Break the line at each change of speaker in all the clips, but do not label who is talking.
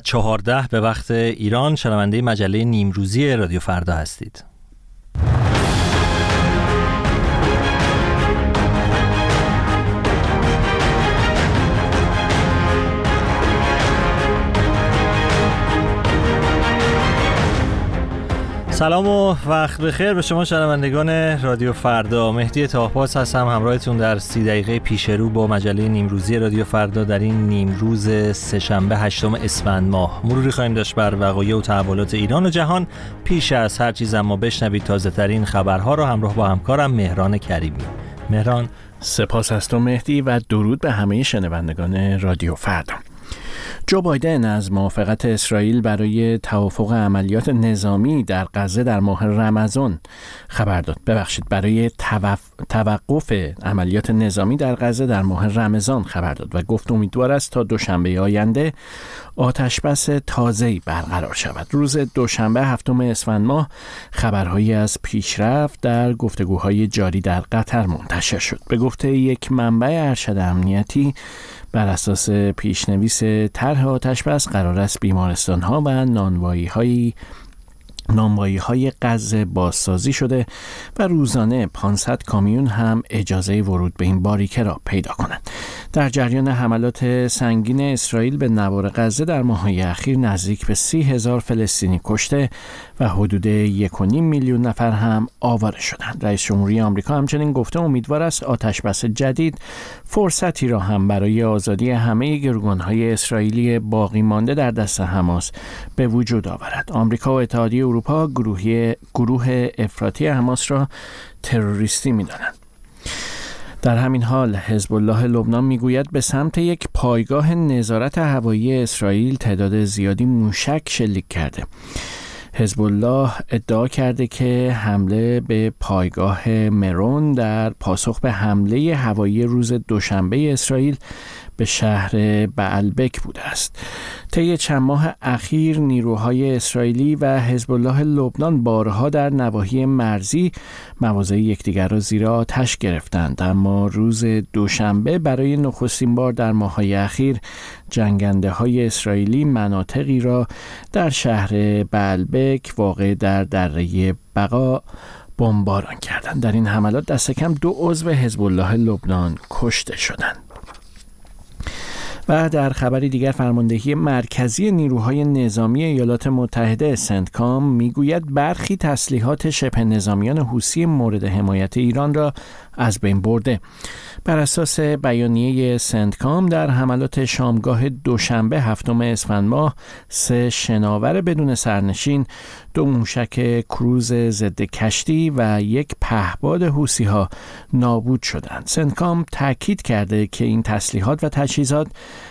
چهارده به وقت ایران شنونده مجله نیمروزی رادیو فردا هستید. سلام و وقت بخیر به شما شنوندگان رادیو فردا. مهدی تاهباز هستم همراهتون در سی دقیقه پیش رو با مجله نیمروزی رادیو فردا در این نیمروز سهشنبه هشتم اسفند ماه. مروری خواهیم داشت بر وقایع و تحولات ایران و جهان. پیش از هر چیز اما بشنوید تازه ترین خبرها را همراه با همکارم مهران کریمی. مهران.
سپاس از تو مهدی و درود به همه شنوندگان رادیو فردا. جو بایدن از موافقت اسرائیل برای توافق عملیات نظامی در غزه در ماه رمضان خبر داد. ببخشید برای توقف عملیات نظامی در غزه در ماه رمضان خبر داد و گفت امیدوار است تا دوشنبه آینده آتشبس تازه‌ای برقرار شود. روز دوشنبه هفتم اسفند ماه خبرهایی از پیشرفت در گفتگوهای جاری در قطر منتشر شد. به گفته یک منبع ارشد امنیتی بر اساس پیشنویس طرح آتش بس قرار است بیمارستان ها و نانوایی های نانوایی های غزه بازسازی شده و روزانه 500 کامیون هم اجازه ورود به این باریکه را پیدا کنند. در جریان حملات سنگین اسرائیل به نوار غزه در ماههای اخیر نزدیک به سی هزار فلسطینی کشته و حدود یک میلیون نفر هم آواره شدند. رئیس جمهوری آمریکا همچنین گفته امیدوار است آتش بس جدید فرصتی را هم برای آزادی همه گروگانهای اسرائیلی باقی مانده در دست حماس به وجود آورد. آمریکا و اتحادیه اروپا گروه, گروه افراطی حماس را تروریستی می‌دانند. در همین حال حزب الله لبنان می‌گوید به سمت یک پایگاه نظارت هوایی اسرائیل تعداد زیادی موشک شلیک کرده حزب الله ادعا کرده که حمله به پایگاه مرون در پاسخ به حمله هوایی روز دوشنبه اسرائیل به شهر بعلبک بوده است. طی چند ماه اخیر نیروهای اسرائیلی و حزب الله لبنان بارها در نواحی مرزی مواضع یکدیگر را زیر آتش گرفتند. اما روز دوشنبه برای نخستین بار در ماههای اخیر جنگنده های اسرائیلی مناطقی را در شهر بعلبک واقع در دره بقا بمباران کردند. در این حملات دست کم دو عضو حزب الله لبنان کشته شدند. و در خبری دیگر فرماندهی مرکزی نیروهای نظامی ایالات متحده سنتکام می‌گوید برخی تسلیحات شبه نظامیان حوسی مورد حمایت ایران را از بین برده. بر اساس بیانیه سنتکام در حملات شامگاه دوشنبه هفتم اسفند ماه سه شناور بدون سرنشین دو موشک کروز ضد کشتی و یک پهباد حوسی ها نابود شدند. سنتکام تاکید کرده که این تسلیحات و تجهیزات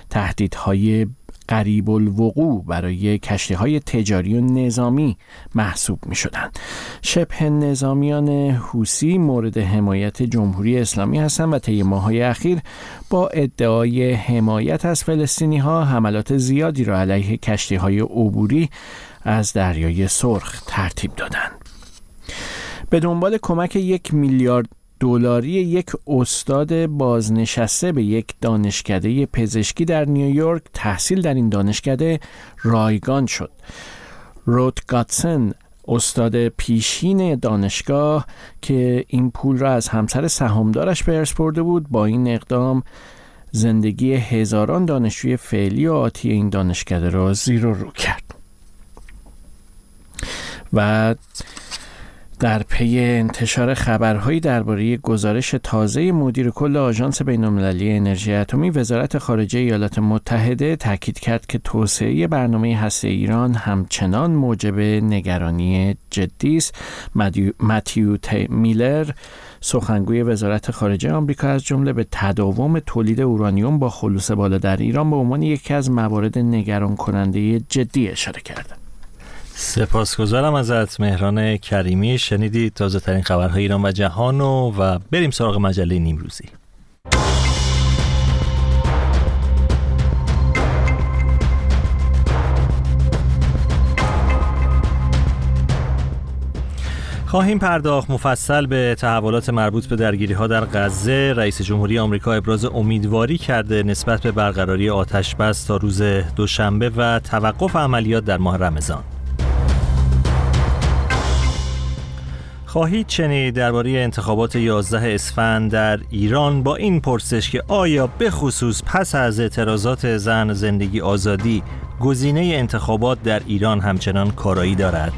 تهدیدهای قریب الوقوع برای کشتی های تجاری و نظامی محسوب می شدند. شبه نظامیان حوسی مورد حمایت جمهوری اسلامی هستند و طی ماههای اخیر با ادعای حمایت از فلسطینی ها حملات زیادی را علیه کشتی های عبوری از دریای سرخ ترتیب دادند. به دنبال کمک یک میلیارد دلاری یک استاد بازنشسته به یک دانشکده پزشکی در نیویورک تحصیل در این دانشکده رایگان شد. روت گاتسن استاد پیشین دانشگاه که این پول را از همسر سهامدارش به ارث برده بود با این اقدام زندگی هزاران دانشجوی فعلی و آتی این دانشکده را زیر و رو کرد و در پی انتشار خبرهایی درباره گزارش تازه مدیر کل آژانس بین‌المللی انرژی اتمی وزارت خارجه ایالات متحده تاکید کرد که توسعه برنامه هسته ایران همچنان موجب نگرانی جدی است متیو میلر سخنگوی وزارت خارجه آمریکا از جمله به تداوم تولید اورانیوم با خلوص بالا در ایران به عنوان یکی از موارد نگران کننده جدی اشاره کرد.
سپاسگزارم ازت مهران کریمی. شنیدید تازه ترین خبرهای ایران و جهان و, و بریم سراغ مجله نیمروزی. خواهیم پرداخت مفصل به تحولات مربوط به درگیری ها در غزه. رئیس جمهوری آمریکا ابراز امیدواری کرده نسبت به برقراری آتش بس تا روز دوشنبه و توقف عملیات در ماه رمضان. خواهید چنید درباره انتخابات 11 اسفند در ایران با این پرسش که آیا به خصوص پس از اعتراضات زن زندگی آزادی گزینه انتخابات در ایران همچنان کارایی دارد؟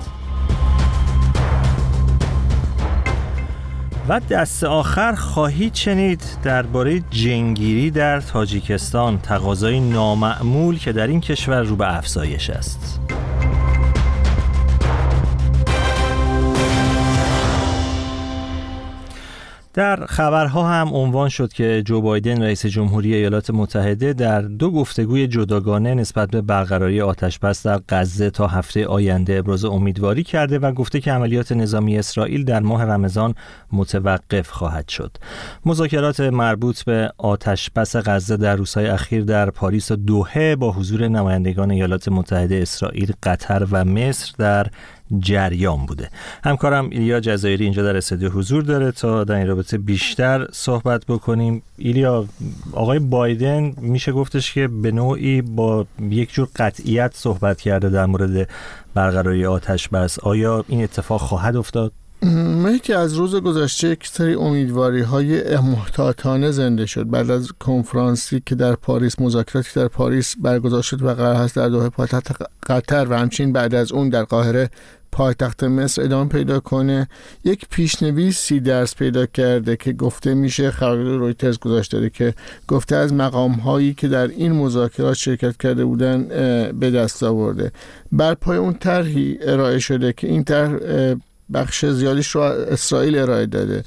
و دست آخر خواهید شنید درباره جنگیری در تاجیکستان تقاضای نامعمول که در این کشور رو به افزایش است. در خبرها هم عنوان شد که جو بایدن رئیس جمهوری ایالات متحده در دو گفتگوی جداگانه نسبت به برقراری آتشبس در غزه تا هفته آینده ابراز امیدواری کرده و گفته که عملیات نظامی اسرائیل در ماه رمضان متوقف خواهد شد. مذاکرات مربوط به آتشبس غزه در روزهای اخیر در پاریس و دوحه با حضور نمایندگان ایالات متحده اسرائیل، قطر و مصر در جریان بوده. همکارم ایلیا جزایری اینجا در استودیو حضور داره تا در این رابطه بیشتر صحبت بکنیم. ایلیا آقای بایدن میشه گفتش که به نوعی با یک جور قطعیت صحبت کرده در مورد برقراری آتش بس. آیا این اتفاق خواهد افتاد؟
که از روز گذشته یک سری امیدواری های محتاطانه زنده شد. بعد از کنفرانسی که در پاریس مذاکراتی در پاریس برگزار شد و قرار هست در دوحه پایتخت قطر و همچنین بعد از اون در قاهره پایتخت مصر ادامه پیدا کنه یک پیشنویسی درس پیدا کرده که گفته میشه خبر رویترز گذاشته که گفته از مقام هایی که در این مذاکرات شرکت کرده بودن به دست آورده. بر پای اون طرحی ارائه شده که این طرح بخش زیادیش رو اسرائیل ارائه داده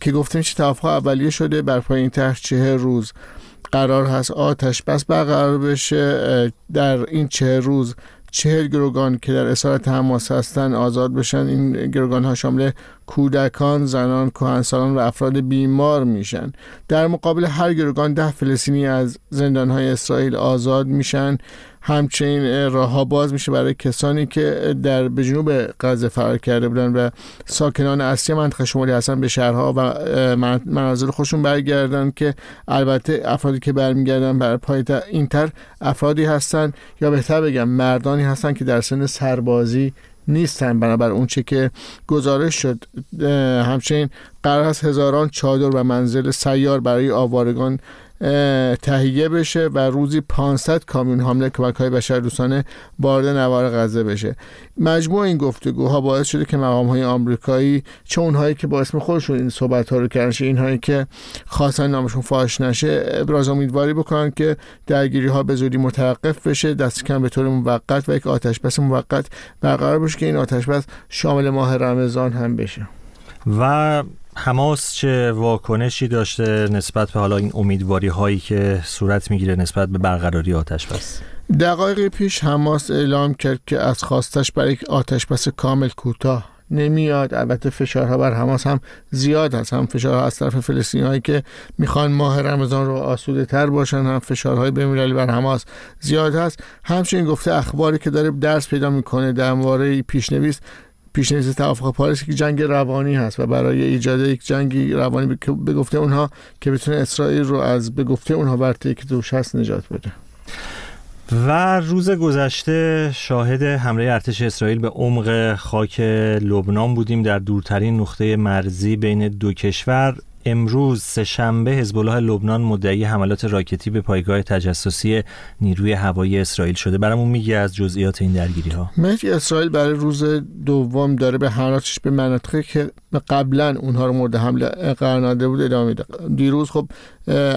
که گفته میشه توافق اولیه شده بر پای این طرح چه روز قرار هست آتش بس برقرار بشه. در این چه روز چهل گروگان که در اسارت حماس هستن آزاد بشن. این گروگان ها شامل کودکان، زنان، کهنسالان و افراد بیمار میشن. در مقابل هر گروگان ده فلسطینی از زندان های اسرائیل آزاد میشن. همچنین راه باز میشه برای کسانی که در به جنوب غزه فرار کرده بودن و ساکنان اصلی منطقه شمالی هستن به شهرها و مناظر خودشون برگردن که البته افرادی که برمیگردن بر پای اینتر افرادی هستن یا بهتر بگم مردانی هستن که در سن سربازی نیستن. بنابر اون چه که گزارش شد همچنین قرار هست هزاران چادر و منزل سیار برای آوارگان تهیه بشه و روزی 500 کامیون حامله کمک های بشر دوستانه وارد نوار غزه بشه. مجموع این گفتگوها باعث شده که مقام های آمریکایی چه اونهایی که با اسم خودشون این صحبت ها رو کردن اینهایی که خواستن نامشون فاش نشه ابراز امیدواری بکنن که درگیری ها به زودی متوقف بشه دست کم به طور موقت و یک آتش بس موقت برقرار بشه که این آتش بس شامل ماه رمضان هم بشه.
و حماس چه واکنشی داشته نسبت به حالا این امیدواری هایی که صورت می‌گیره نسبت به برقراری آتش بس؟
دقایق پیش حماس اعلام کرد که از خواستش برای آتش بس کامل کوتاه نمیاد. البته فشارها بر حماس هم زیاد هست هم فشارها از طرف فلسطینی هایی که می‌خوان ماه رمضان رو آسوده تر باشن هم فشارهای بمیرالی بر حماس زیاد هست. همچنین گفته اخباری که داره درس پیدا می‌کنه در مورد پیشنویس پیشنهاد توافق پاریس که جنگ روانی هست و برای ایجاد یک جنگی روانی به گفته اونها که بتونه اسرائیل رو از به گفته اونها برته که دوش هست نجات بده.
و روز گذشته شاهد حمله ارتش اسرائیل به عمق خاک لبنان بودیم. در دورترین نقطه مرزی بین دو کشور امروز سهشنبه حزب الله لبنان مدعی حملات راکتی به پایگاه تجسسی نیروی هوایی اسرائیل شده. برامون میگه از جزئیات این درگیری ها
مهدی اسرائیل برای روز دوم داره به حملاتش به مناطقی که قبلا اونها رو مورد حمله قرار داده بود ادامه میده. دیروز خب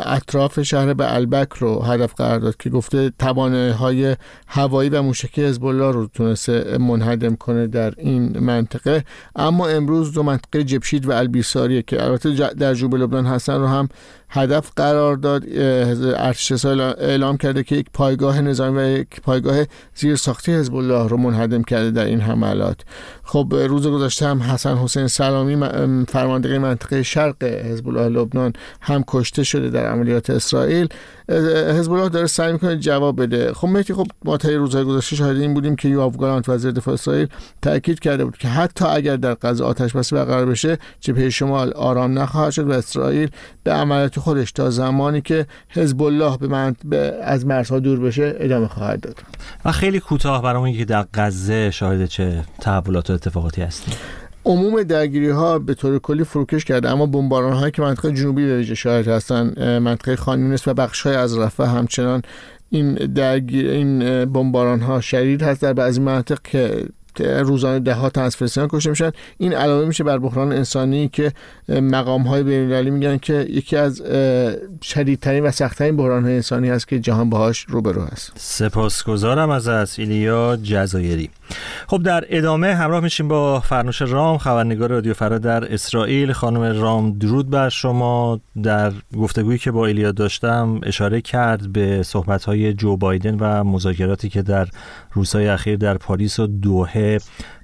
اطراف شهر به البک رو هدف قرار داد که گفته توانه های هوایی و موشکی حزب الله رو تونسته منهدم کنه در این منطقه. اما امروز دو منطقه جبشید و البیساریه که البته در جوب لبنان هستن رو هم هدف قرار داد ارتش اعلام کرده که یک پایگاه نظامی و یک پایگاه زیر ساختی حزب الله رو منهدم کرده در این حملات. خب روز گذشته هم حسن حسین سلامی فرمانده منطقه شرق حزب الله لبنان هم کشته شده در عملیات اسرائیل. حزب الله داره سعی می‌کنه جواب بده. خب مهدی خب ما تا روزهای گذشته شاهد این بودیم که یوآف گالانت وزیر دفاع اسرائیل تاکید کرده بود که حتی اگر در غزه آتش بس برقرار بشه جبهه شمال آرام نخواهد شد و اسرائیل به عملیات خودش تا زمانی که حزب الله به, من به از مرزها دور بشه ادامه خواهد داد.
و خیلی کوتاه برای که در غزه شاهد چه تحولات و اتفاقاتی هستیم.
عموم درگیری ها به طور کلی فروکش کرده اما بمباران هایی که منطقه جنوبی به ویژه شاهد هستن منطقه خانیونس و بخش های از رفح همچنان این درگیر این بمباران ها شدید هست. در بعضی مناطق که روزانه ده ها از فلسطینیان کشته میشن. این علاوه میشه بر بحران انسانی که مقام های بین میگن که یکی از شدیدترین و سختترین بحران های انسانی هست که جهان باهاش روبرو هست.
سپاسگزارم از ایلیا جزایری. خب در ادامه همراه میشیم با فرنوش رام خبرنگار رادیو فرا در اسرائیل. خانم رام درود بر شما. در گفتگویی که با ایلیا داشتم اشاره کرد به صحبت جو بایدن و مذاکراتی که در روزهای اخیر در پاریس و دوحه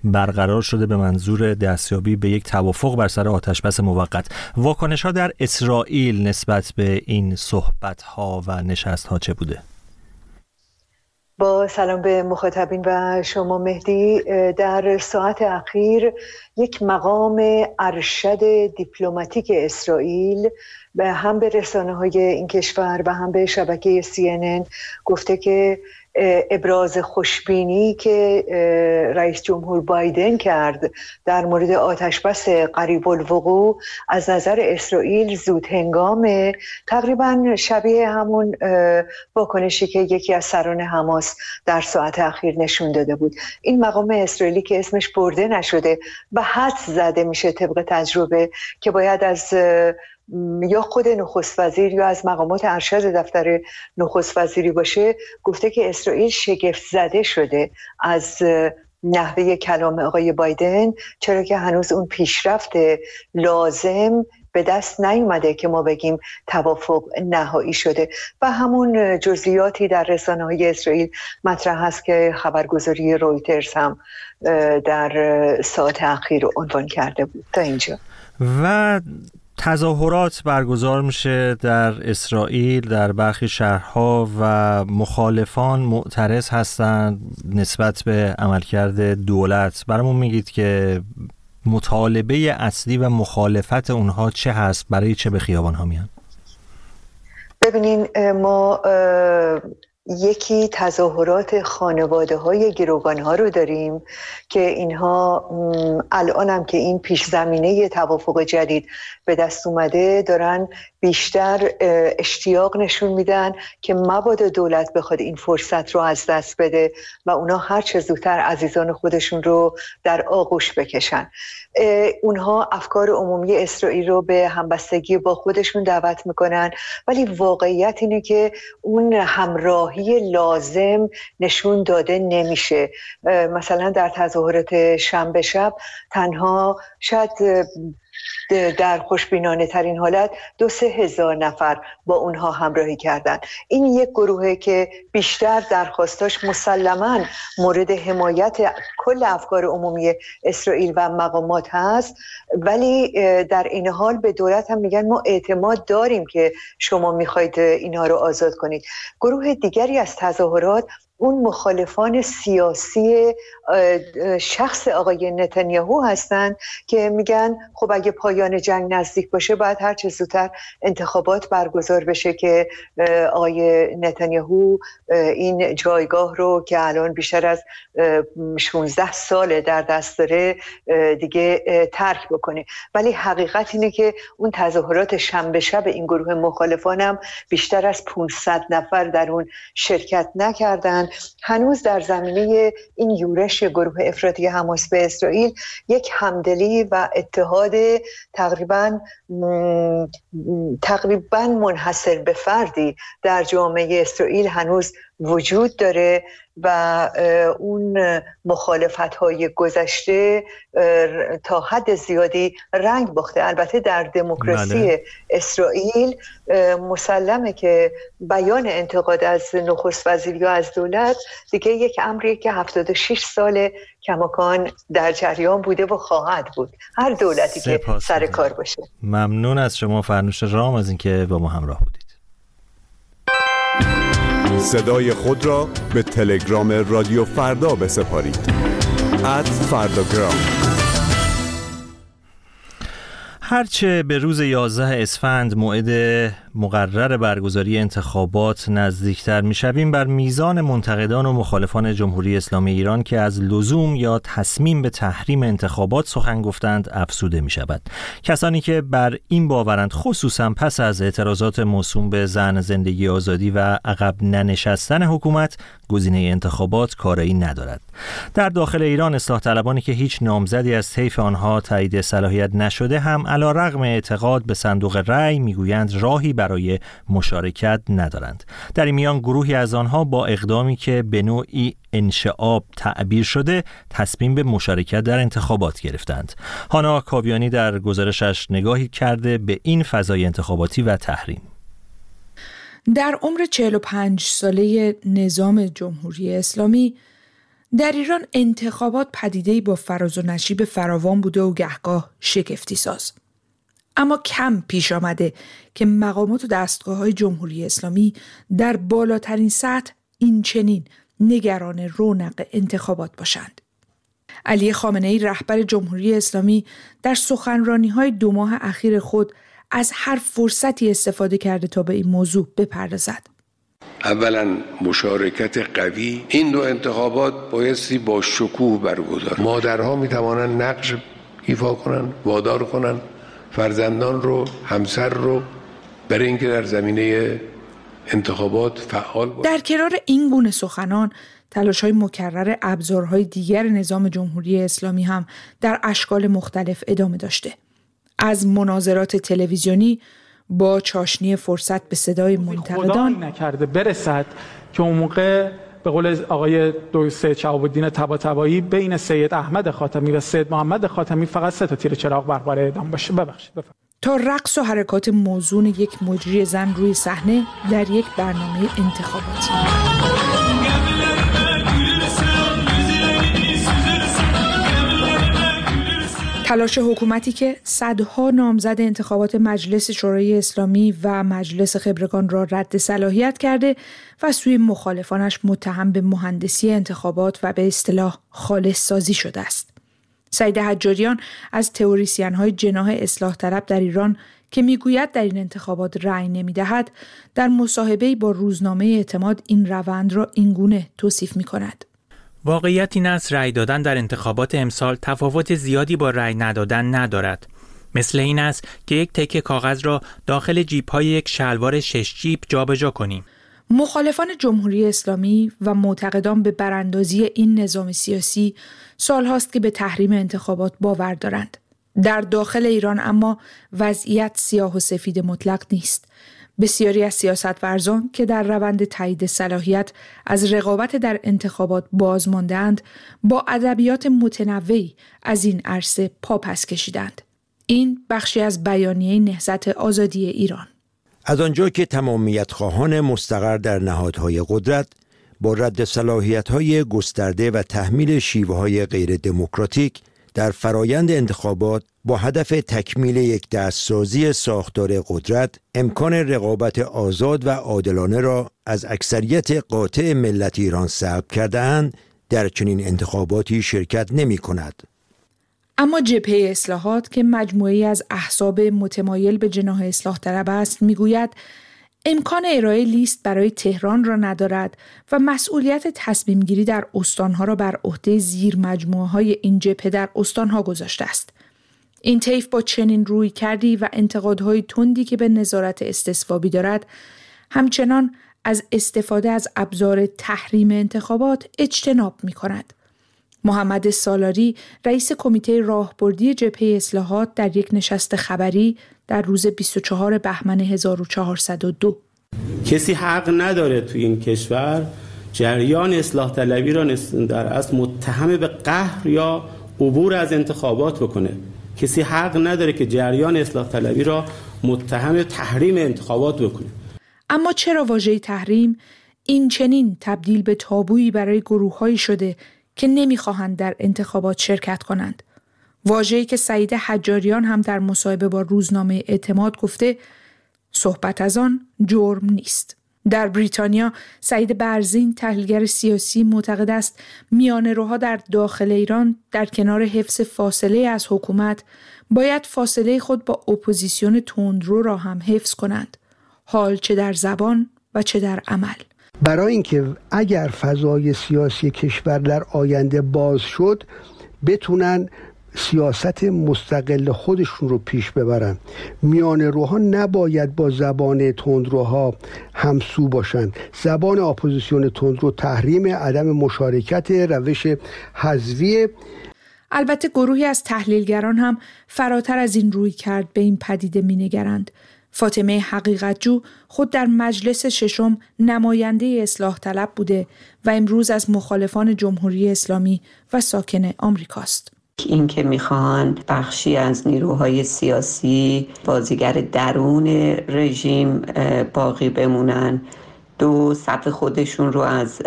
برقرار شده به منظور دستیابی به یک توافق بر سر آتشبس موقت واکنش ها در اسرائیل نسبت به این صحبت ها و نشست ها چه بوده؟
با سلام به مخاطبین و شما مهدی در ساعت اخیر یک مقام ارشد دیپلماتیک اسرائیل به هم به رسانه های این کشور و هم به شبکه CNN گفته که ابراز خوشبینی که رئیس جمهور بایدن کرد در مورد آتشبس قریب الوقوع. از نظر اسرائیل زود هنگامه تقریبا شبیه همون واکنشی که یکی از سران حماس در ساعت اخیر نشون داده بود. این مقام اسرائیلی که اسمش برده نشده و حد زده میشه طبق تجربه که باید از یا خود نخست وزیر یا از مقامات ارشد دفتر نخست وزیری باشه گفته که اسرائیل شگفت زده شده از نحوه کلام آقای بایدن چرا که هنوز اون پیشرفت لازم به دست نیومده که ما بگیم توافق نهایی شده. و همون جزئیاتی در رسانه های اسرائیل مطرح هست که خبرگزاری رویترز هم در ساعت اخیر عنوان کرده بود. تا اینجا.
و تظاهرات برگزار میشه در اسرائیل در برخی شهرها و مخالفان معترض هستند نسبت به عملکرد دولت. برامون میگید که مطالبه اصلی و مخالفت اونها چه هست؟ برای چه به خیابان ها میان؟
ببینین ما یکی تظاهرات خانواده های گروگان ها رو داریم که اینها الان هم که این پیش زمینه توافق جدید به دست اومده دارن بیشتر اشتیاق نشون میدن که مبادا دولت بخواد این فرصت رو از دست بده و اونا هر چه زودتر عزیزان خودشون رو در آغوش بکشن. اونها افکار عمومی اسرائیل رو به همبستگی با خودشون دعوت می‌کنن. ولی واقعیت اینه که اون همراهی لازم نشون داده نمیشه. مثلا در تظاهرات شنبه شب تنها شاید در خوشبینانه ترین حالت دو سه هزار نفر با اونها همراهی کردند. این یک گروهه که بیشتر درخواستاش مسلما مورد حمایت کل افکار عمومی اسرائیل و مقامات هست ولی در این حال به دولت هم میگن ما اعتماد داریم که شما می‌خواید اینها رو آزاد کنید. گروه دیگری از تظاهرات اون مخالفان سیاسی شخص آقای نتانیاهو هستند که میگن خب اگه پایان جنگ نزدیک باشه باید هر چه زودتر انتخابات برگزار بشه که آقای نتانیاهو این جایگاه رو که الان بیشتر از 16 سال در دست داره دیگه ترک بکنه. ولی حقیقت اینه که اون تظاهرات شنبه شب این گروه مخالفانم بیشتر از 500 نفر در اون شرکت نکردن. هنوز در زمینه این یورش گروه افراطی حماس به اسرائیل یک همدلی و اتحاد تقریبا تقریبا منحصر به فردی در جامعه اسرائیل هنوز وجود داره و اون مخالفت های گذشته تا حد زیادی رنگ باخته. البته در دموکراسی بله. اسرائیل مسلمه که بیان انتقاد از نخست وزیر یا از دولت. دیگه یک امری که 76 سال کماکان در جریان بوده و خواهد بود. هر دولتی که سر کار باشه.
ممنون از شما فرنوش رام از اینکه با ما همراه بودید.
صدای خود را به تلگرام رادیو فردا بسپارید. ات فرداگرام
هرچه به روز 11 اسفند موعد مقرر برگزاری انتخابات نزدیکتر می‌شویم بر میزان منتقدان و مخالفان جمهوری اسلامی ایران که از لزوم یا تصمیم به تحریم انتخابات سخن گفتند افسوده می شود کسانی که بر این باورند خصوصا پس از اعتراضات موسوم به زن زندگی آزادی و عقب ننشستن حکومت گزینه انتخابات کاری ندارد. در داخل ایران اصلاح طلبانی که هیچ نامزدی از طیف آنها تایید صلاحیت نشده هم علا رغم اعتقاد به صندوق رأی می‌گویند راهی برای مشارکت ندارند. در این میان گروهی از آنها با اقدامی که به نوعی انشعاب تعبیر شده تصمیم به مشارکت در انتخابات گرفتند. هانا کاویانی در گزارشش نگاهی کرده به این فضای انتخاباتی و تحریم.
در عمر 45 ساله نظام جمهوری اسلامی در ایران انتخابات پدیده با فراز و نشیب فراوان بوده و گهگاه شگفتی ساز. اما کم پیش آمده که مقامات و دستگاه های جمهوری اسلامی در بالاترین سطح این چنین نگران رونق انتخابات باشند. علی خامنه ای رهبر جمهوری اسلامی در سخنرانی های دو ماه اخیر خود از هر فرصتی استفاده کرده تا به این موضوع بپردازد.
اولا مشارکت قوی این دو انتخابات بایستی با شکوه برگزار مادرها می توانند نقش ایفا کنند وادار کنند فرزندان رو همسر رو برای اینکه در زمینه انتخابات فعال
در کنار این گونه سخنان تلاش های مکرر ابزارهای دیگر نظام جمهوری اسلامی هم در اشکال مختلف ادامه داشته. از مناظرات تلویزیونی با چاشنی فرصت به صدای منتقدان
نکرده برسد که اون موقع به قول آقای دکتر سید شهاب الدین طباطبایی بین سید احمد خاتمی و سید محمد خاتمی فقط سه تا تیر چراغ بر اعدام باشه. ببخشید
تا رقص و حرکات موزون یک مجری زن روی صحنه در یک برنامه انتخاباتی. تلاش حکومتی که صدها نامزد انتخابات مجلس شورای اسلامی و مجلس خبرگان را رد صلاحیت کرده و سوی مخالفانش متهم به مهندسی انتخابات و به اصطلاح خالص سازی شده است. سعید حجاریان از تئوریسین های جناح اصلاح طلب در ایران که می‌گوید در این انتخابات رأی نمی‌دهد در مصاحبه با روزنامه اعتماد این روند را اینگونه توصیف می کند.
واقعیت این است رأی دادن در انتخابات امسال تفاوت زیادی با رأی ندادن ندارد. مثل این است که یک تکه کاغذ را داخل جیب های یک شلوار شش جیب جابجا کنیم.
مخالفان جمهوری اسلامی و معتقدان به براندازی این نظام سیاسی سالهاست که به تحریم انتخابات باور دارند. در داخل ایران اما وضعیت سیاه و سفید مطلق نیست. بسیاری از سیاست ورزان که در روند تایید صلاحیت از رقابت در انتخابات باز ماندند با ادبیات متنوعی از این عرصه پاپس کشیدند. این بخشی از بیانیه نهضت آزادی ایران.
از آنجا که تمامیت خواهان مستقر در نهادهای قدرت با رد صلاحیت های گسترده و تحمیل شیوه های غیر دموکراتیک در فرایند انتخابات با هدف تکمیل یک دستسازی ساختار قدرت امکان رقابت آزاد و عادلانه را از اکثریت قاطع ملت ایران سلب کرده در چنین انتخاباتی شرکت نمی کند.
اما جبهه اصلاحات که مجموعی از احزاب متمایل به جناح اصلاح طلب است می‌گوید امکان ارائه لیست برای تهران را ندارد و مسئولیت تصمیم گیری در استانها را بر عهده زیر مجموعه های این جبهه در استانها گذاشته است. این طیف با چنین روی کردی و انتقادهای تندی که به نظارت استصوابی دارد همچنان از استفاده از ابزار تحریم انتخابات اجتناب می کند. محمد سالاری رئیس کمیته راهبردی جبهه اصلاحات در یک نشست خبری در روز 24 بهمن 1402
کسی حق نداره تو این کشور جریان اصلاح طلبی را در اصل متهم به قهر یا عبور از انتخابات بکنه. کسی حق نداره که جریان اصلاح طلبی را متهم تحریم انتخابات بکنه.
اما چرا واژه تحریم این چنین تبدیل به تابویی برای گروههایی شده که نمی‌خواهند در انتخابات شرکت کنند؟ واژه‌ای که سعید حجاریان هم در مصاحبه با روزنامه اعتماد گفته صحبت از آن جرم نیست. در بریتانیا سعید برزین تحلیلگر سیاسی معتقد است میان روها در داخل ایران در کنار حفظ فاصله از حکومت باید فاصله خود با اپوزیسیون تندرو را هم حفظ کنند. حال چه در زبان و چه در عمل.
برای اینکه اگر فضای سیاسی کشور در آینده باز شد بتونن سیاست مستقل خودشون رو پیش ببرن. میانه‌روها نباید با زبان تندروها همسو باشن زبان اپوزیسیون تندرو تحریم عدم مشارکت روش حذوی
البته گروهی از تحلیلگران هم فراتر از این رویکرد به این پدیده مینگرند. فاطمه حقیقتجو خود در مجلس ششم نماینده اصلاح طلب بوده و امروز از مخالفان جمهوری اسلامی و ساکن آمریکاست.
اینکه می‌خوان بخشی از نیروهای سیاسی بازیگر درون رژیم باقی بمونن. دو صف خودشون رو از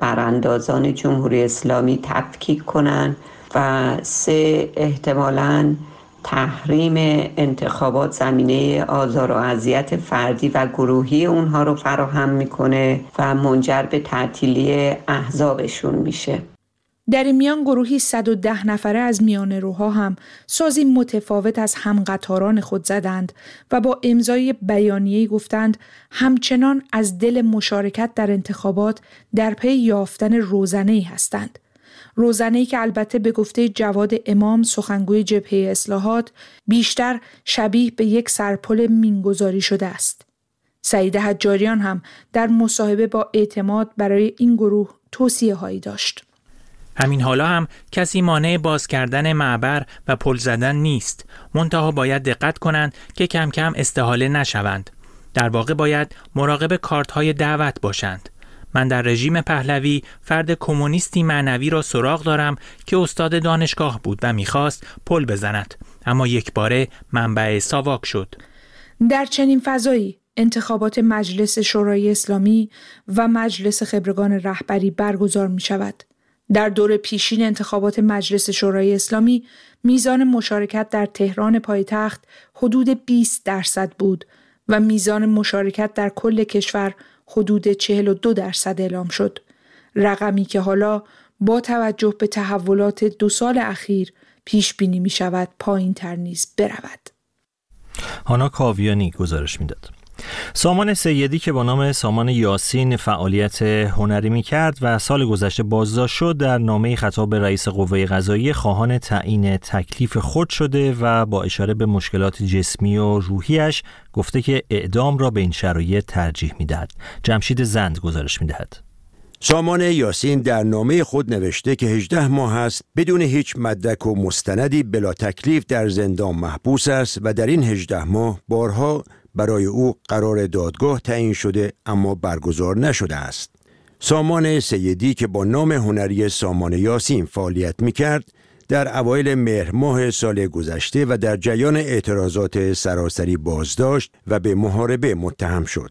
براندازان جمهوری اسلامی تفکیک کنن. و سه احتمالاً تحریم انتخابات زمینه آزار و اذیت فردی و گروهی اونها رو فراهم می‌کنه و منجر به تعطیلی احزابشون میشه.
در این میان گروهی 110 نفره از میان روها هم سازی متفاوت از همقطاران خود زدند و با امضای بیانیه گفتند همچنان از دل مشارکت در انتخابات در پی یافتن روزنه هستند. روزنه که البته به گفته جواد امام سخنگوی جبهه اصلاحات بیشتر شبیه به یک سرپل مینگذاری شده است. سعید حجاریان هم در مصاحبه با اعتماد برای این گروه توصیه هایی داشت.
همین حالا هم کسی مانع باز کردن معبر و پل زدن نیست. منتها باید دقت کنند که کم کم استحاله نشوند. در واقع باید مراقب کارت های دعوت باشند. من در رژیم پهلوی فرد کمونیستی معنوی را سراغ دارم که استاد دانشگاه بود و می‌خواست پل بزند اما یک باره منبع ساواک شد
در چنین فضایی انتخابات مجلس شورای اسلامی و مجلس خبرگان رهبری برگزار می شود. در دور پیشین انتخابات مجلس شورای اسلامی میزان مشارکت در تهران پایتخت حدود 20 درصد بود و میزان مشارکت در کل کشور حدود 42 درصد اعلام شد. رقمی که حالا با توجه به تحولات دو سال اخیر پیش بینی می شود پایین تر نیز برود.
هانا کاویانی گزارش می‌داد. سامان سیدی که با نام سامان یاسین فعالیت هنری می کرد و سال گذشته بازداشت شد در نامه خطاب به رئیس قوه قضایی خواهان تعیین تکلیف خود شده و با اشاره به مشکلات جسمی و روحیش گفته که اعدام را به این شرایط ترجیح می دهد. جمشید زند گزارش می دهد.
سامان یاسین در نامه خود نوشته که 18 ماه است بدون هیچ مدرک و مستندی بلا تکلیف در زندان محبوس است و در این 18 ماه بارها برای او قرار دادگاه تعیین شده اما برگزار نشده است. سامان سیدی که با نام هنری سامان یاسین فعالیت می کرد در اوایل مهر ماه سال گذشته و در جریان اعتراضات سراسری بازداشت و به محاربه متهم شد.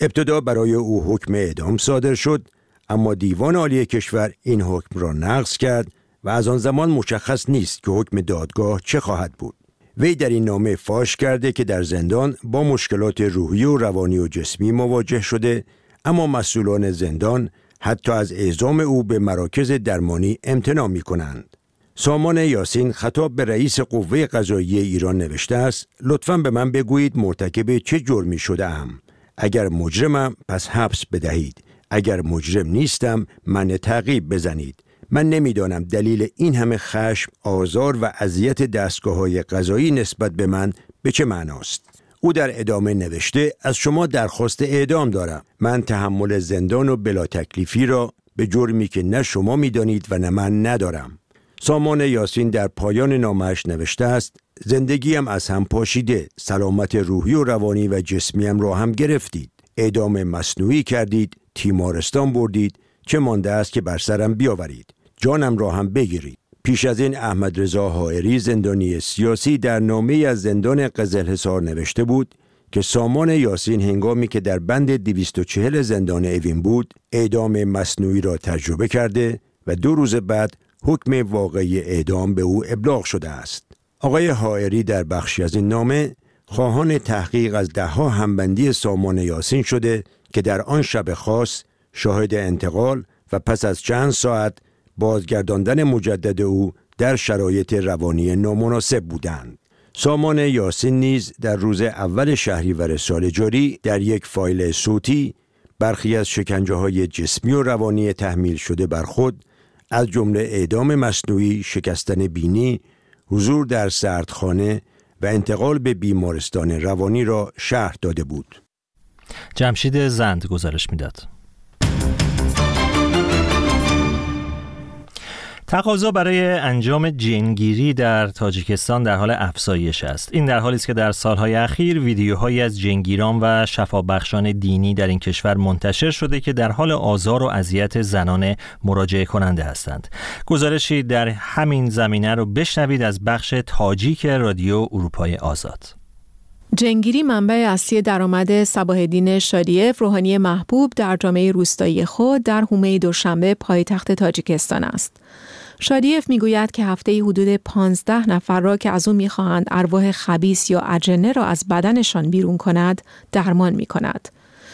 ابتدا برای او حکم اعدام صادر شد اما دیوان عالی کشور این حکم را نقض کرد و از آن زمان مشخص نیست که حکم دادگاه چه خواهد بود. وی در این نامه فاش کرده که در زندان با مشکلات روحی و روانی و جسمی مواجه شده اما مسئولان زندان حتی از اعزام او به مراکز درمانی امتناع می کنند. سامان یاسین خطاب به رئیس قوه قضایی ایران نوشته است لطفا به من بگویید مرتکب چه جرمی شده ام اگر مجرمم پس حبس بدهید. اگر مجرم نیستم من تعقیب بزنید. من نمی‌دانم دلیل این همه خشم، آزار و اذیت دستگاه های قضایی نسبت به من به چه معناست؟ او در ادامه نوشته از شما درخواست اعدام دارم. من تحمل زندان و بلا تکلیفی را به جرمی که نه شما می‌دانید و نه من ندارم. سامان یاسین در پایان نامش نوشته است زندگیم از هم پاشیده سلامت روحی و روانی و جسمیم را هم گرفتید. اعدام مصنوعی کردید تیمارستان بردید چه مانده است که بر سرم بیاورید. جانم را هم بگیرید پیش از این احمد رضا حائری زندانی سیاسی در نامه از زندان قزل حصار نوشته بود که سامان یاسین هنگامی که در بند 240 زندان اوین بود اعدام مصنوعی را تجربه کرده و دو روز بعد حکم واقعی اعدام به او ابلاغ شده است. آقای حائری در بخشی از این نامه خواهان تحقیق از دهها همبندی سامان یاسین شده که در آن شب خاص شاهد انتقال و پس از چند ساعت بازگرداندن مجدد او در شرایط روانی نامناسب بودند. سامان یاسین نیز در روز اول شهریور سال جاری در یک فایل صوتی برخی از شکنجه های جسمی و روانی تحمیل شده بر خود از جمله اعدام مصنوعی، شکستن بینی، حضور در سردخانه و انتقال به بیمارستان روانی را شهر داده بود.
جمشید زند گزارش می‌داد. تقاضا برای انجام جنگیری در تاجیکستان در حال افزایش است. این در حالی است که در سالهای اخیر ویدیوهایی از جنگیران و شفابخشان دینی در این کشور منتشر شده که در حال آزار و اذیت زنان مراجعه کننده هستند. گزارشی در همین زمینه رو بشنوید از بخش تاجیک رادیو اروپای آزاد.
جنگیری منبع اصلی درآمد صباح الدین شادیف روحانی محبوب در جامعه روستایی خود در حومه دوشنبه پایتخت تاجیکستان است. شادیف می‌گوید که هفته حدود 15 نفر را که از او می‌خواهند ارواح خبیس یا اجنه را از بدنشان بیرون کند درمان می کند.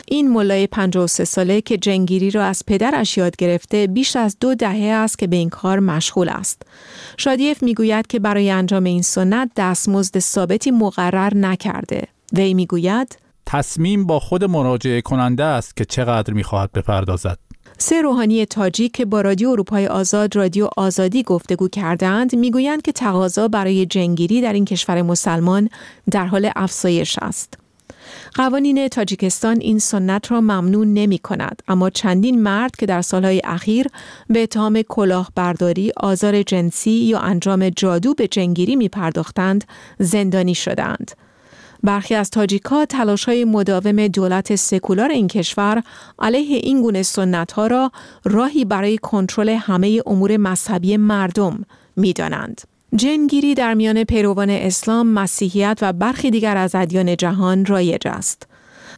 این ملای 53 ساله که جنگیری را از پدرش یاد گرفته بیش از دو دهه است که به این کار مشغول است. شادیف می‌گوید که برای انجام این سنت دستمزد ثابتی مقرر نکرده. وی می‌گوید
تصمیم با خود مراجعه کننده است که چقدر می‌خواهد بپردازد.
سه روحانی تاجیک که با رادیو اروپای آزاد رادیو آزادی گفتگو کردند می‌گویند که تقاضا برای جنگیری در این کشور مسلمان در حال افزایش است. قوانین تاجیکستان این سنت را ممنون نمی کند اما چندین مرد که در سالهای اخیر به اتهام کلاهبرداری، آزار جنسی یا انجام جادو به جنگیری می پرداختند زندانی شدند. برخی از تاجیکا تلاش های مداوم دولت سکولار این کشور علیه این گونه سنت ها را راهی برای کنترل همه امور مذهبی مردم می دانند. جنگیری در میان پیروان اسلام، مسیحیت و برخی دیگر از ادیان جهان رایج است.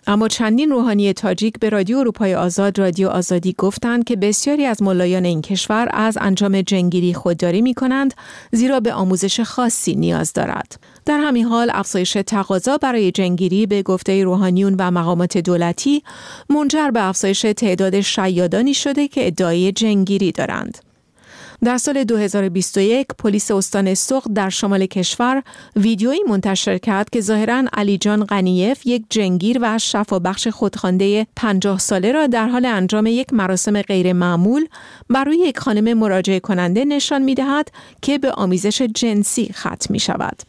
اما چندین روحانی تاجیک به رادیو اروپای آزاد رادیو آزادی گفتند که بسیاری از ملایان این کشور از انجام جنگیری خودداری می کنند زیرا به آموزش خاصی نیاز دارد. در همین حال افزایش تقاضا برای جنگیری به گفته روحانیون و مقامات دولتی منجر به افزایش تعداد شیادانی شده که ادعای جنگیری دارند. در سال 2021 پلیس استان سوق در شمال کشور ویدیویی منتشر کرد که ظاهرا علی جان غنیف یک جنگیر و شفابخش خودخوانده 50 ساله را در حال انجام یک مراسم غیر معمول بر روی یک خانم مراجعه کننده نشان می دهد که به آمیزش جنسی ختم می شود.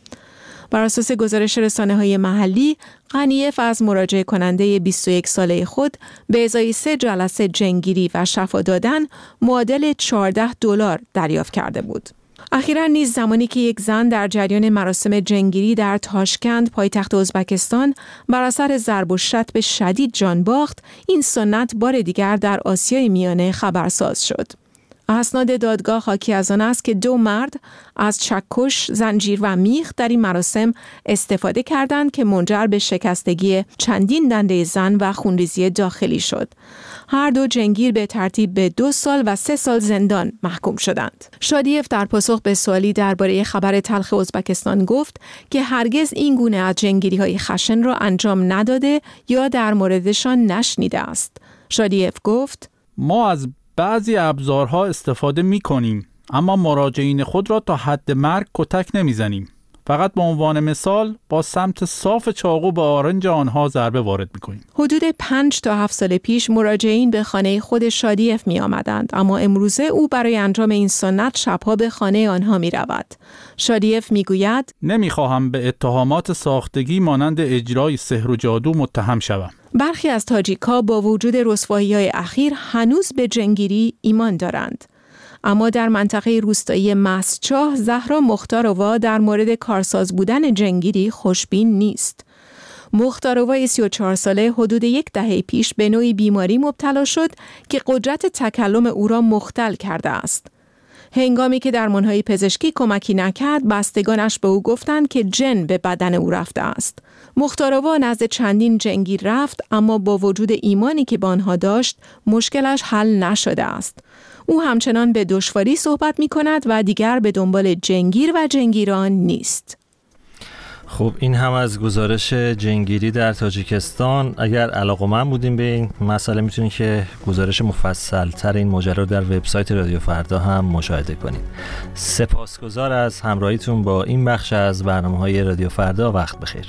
بر اساس گزارش رسانه های محلی غنیف از مراجعه کننده 21 ساله خود به ازای سه جلسه جنگیری و شفا دادن معادل 14 دلار دریافت کرده بود. اخیرا نیز زمانی که یک زن در جریان مراسم جنگیری در تاشکند پایتخت ازبکستان بر اثر ضرب و شتم شدید جان باخت این سنت بار دیگر در آسیای میانه خبرساز شد اسناد دادگاه حاکی از آن است که دو مرد از چکش، زنجیر و میخ در این مراسم استفاده کردند که منجر به شکستگی چندین دنده زن و خونریزی داخلی شد. هر دو جنگیر به ترتیب به دو سال و سه سال زندان محکوم شدند. شادیف در پاسخ به سوالی درباره خبر تلخ ازبکستان گفت که هرگز این گونه از جنگیری های خشن را انجام نداده یا در موردشان نشنیده است. شادیف گفت
ما از بعضی ابزارها استفاده می کنیم اما مراجعین خود را تا حد مرگ کتک نمی‌زنیم فقط به عنوان مثال با سمت صاف چاقو به آرنج آنها ضربه وارد می کنیم.
حدود پنج تا هفت سال پیش مراجعین به خانه خود شادیف می آمدند اما امروزه او برای انجام این سنت شبها به خانه آنها می رود. شادیف می گوید
به اتهامات ساختگی مانند اجرای سحر و جادو متهم شوم.
برخی از تاجیکا با وجود رسوایی های اخیر هنوز به جنگیری ایمان دارند. اما در منطقه روستایی مسچاه زهرا مختاروا در مورد کارساز بودن جنگیری خوشبین نیست. مختاروای 34 ساله حدود یک دهه پیش به نوعی بیماری مبتلا شد که قدرت تکلم او را مختل کرده است. هنگامی که درمانهای پزشکی کمکی نکرد بستگانش به او گفتند که جن به بدن او رفته است. مختاروا نزد چندین جنگیر رفت اما با وجود ایمانی که به آنها داشت مشکلش حل نشده است. او همچنان به دشواری صحبت می کند و دیگر به دنبال جنگیر و جنگیران نیست.
خب این هم از گزارش جنگیری در تاجیکستان. اگر علاقه من بودیم به این مسئله می‌تونید که گزارش مفصل تر این ماجرا در وبسایت رادیو فردا هم مشاهده کنید سپاسگزار از همراهیتون با این بخش از برنامه های رادیو فردا. وقت بخیر.